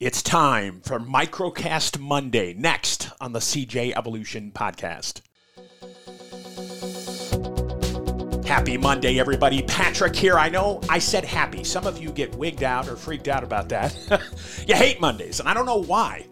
It's time for Microcast Monday, next on the CJ Evolution podcast. Happy Monday, everybody. Patrick here. I know I said happy. Some of you get wigged out or freaked out about that. you hate Mondays, and I don't know why.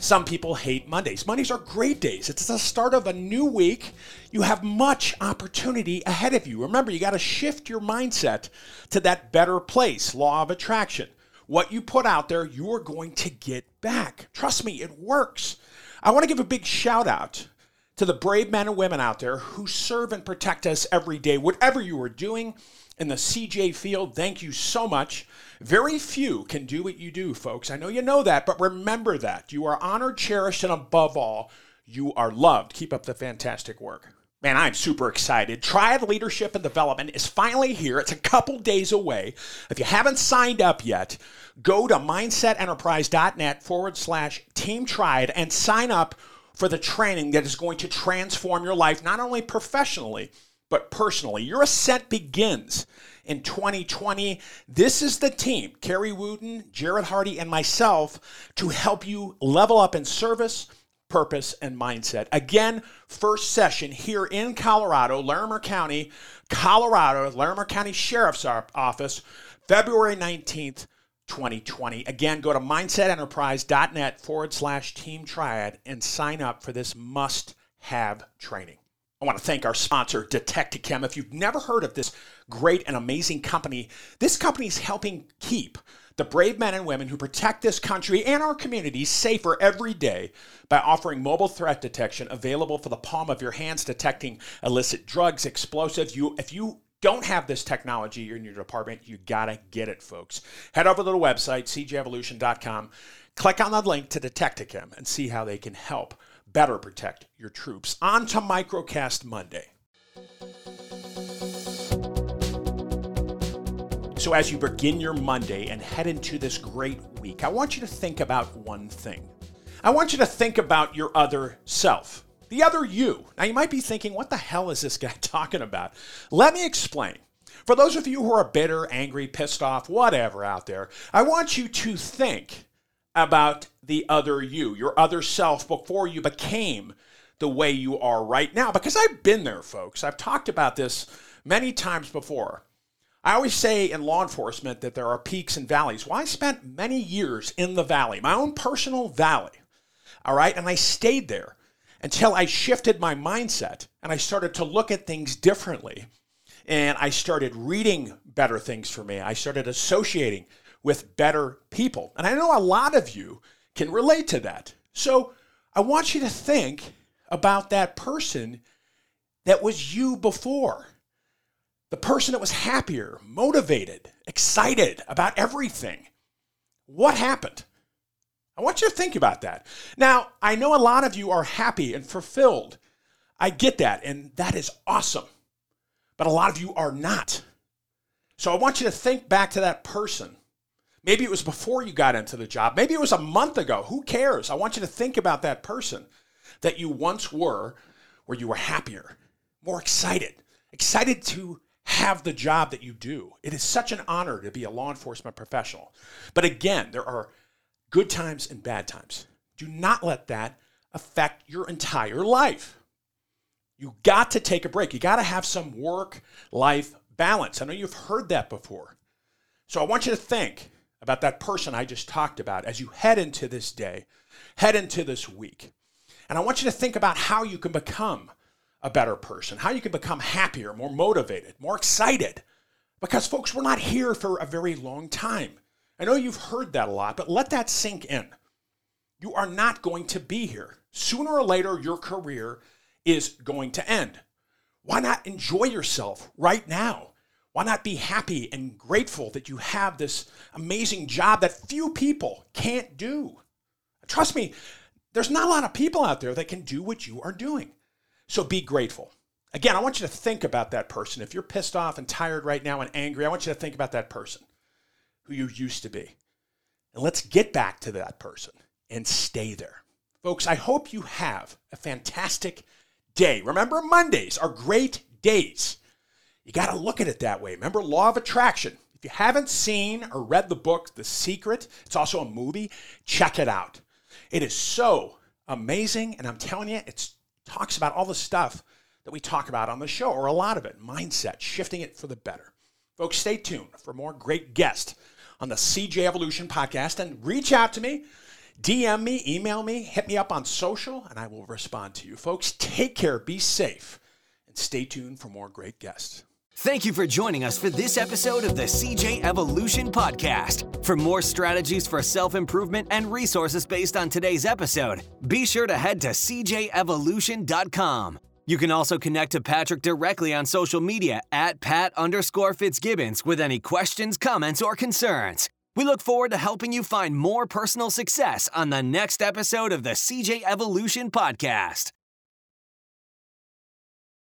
Some people hate Mondays. Mondays are great days. It's the start of a new week. You have much opportunity ahead of you. Remember, you got to shift your mindset to that better place, law of attraction. What you put out there, you are going to get back. Trust me, it works. I want to give a big shout out to the brave men and women out there who serve and protect us every day, whatever you are doing in the CJ field. Thank you so much. Very few can do what you do, folks. I know you know that, but remember that. You are honored, cherished, and above all, you are loved. Keep up the fantastic work. Man, I'm super excited. Triad Leadership and Development is finally here. It's a couple days away. If you haven't signed up yet, go to mindsetenterprise.net forward slash team triad and sign up for the training that is going to transform your life, not only professionally, but personally. Your ascent begins in 2020. This is the team, Carrie Wooten, Jared Hardy, and myself, to help you level up in service purpose, and mindset. Again, first session here in Colorado, Larimer County, Colorado, Larimer County Sheriff's Office, February 19th, 2020. Again, go to mindsetenterprise.net forward slash team triad and sign up for this must have training. I want to thank our sponsor, Detectachem. If you've never heard of this great and amazing company, this company is helping keep the brave men and women who protect this country and our communities safer every day by offering mobile threat detection available for the palm of your hands, detecting illicit drugs, explosives. You, if you don't have this technology in your department, you gotta get it, folks. Head over to the website, cjevolution.com, click on the link to Detectachem and see how they can help better protect your troops. On to Microcast Monday. So, as you begin your Monday and head into this great week, I want you to think about one thing. I want you to think about your other self, the other you. Now, you might be thinking, what the hell is this guy talking about? Let me explain. For those of you who are bitter, angry, pissed off, whatever out there, I want you to think about the other you, your other self before you became the way you are right now. Because I've been there, folks. I've talked about this many times before. I always say in law enforcement that there are peaks and valleys. Well, I spent many years in the valley, my own personal valley. All right. And I stayed there until I shifted my mindset and I started to look at things differently. And I started reading better things for me. I started associating with better people. And I know a lot of you can relate to that. So I want you to think about that person that was you before the person that was happier, motivated, excited about everything. What happened? I want you to think about that. Now, I know a lot of you are happy and fulfilled. I get that, and that is awesome. But a lot of you are not. So I want you to think back to that person. Maybe it was before you got into the job. Maybe it was a month ago. Who cares? I want you to think about that person that you once were, where you were happier, more excited, excited to have the job that you do. It is such an honor to be a law enforcement professional. But again, there are good times and bad times. Do not let that affect your entire life. You got to take a break. You got to have some work life balance. I know you've heard that before. So I want you to think about that person I just talked about as you head into this day, head into this week. And I want you to think about how you can become a better person, how you can become happier, more motivated, more excited. Because, folks, we're not here for a very long time. I know you've heard that a lot, but let that sink in. You are not going to be here. Sooner or later, your career is going to end. Why not enjoy yourself right now? Why not be happy and grateful that you have this amazing job that few people can't do? Trust me, there's not a lot of people out there that can do what you are doing. So be grateful. Again, I want you to think about that person. If you're pissed off and tired right now and angry, I want you to think about that person who you used to be. And let's get back to that person and stay there. Folks, I hope you have a fantastic day. Remember, Mondays are great days. You got to look at it that way. Remember, law of attraction. If you haven't seen or read the book, The Secret, it's also a movie, check it out. It is so amazing. And I'm telling you, it talks about all the stuff that we talk about on the show, or a lot of it mindset, shifting it for the better. Folks, stay tuned for more great guests on the CJ Evolution podcast and reach out to me. DM me, email me, hit me up on social, and I will respond to you. Folks, take care, be safe, and stay tuned for more great guests. Thank you for joining us for this episode of the CJ Evolution Podcast. For more strategies for self improvement and resources based on today's episode, be sure to head to cjevolution.com. You can also connect to Patrick directly on social media at Pat underscore Fitzgibbons with any questions, comments, or concerns. We look forward to helping you find more personal success on the next episode of the CJ Evolution Podcast.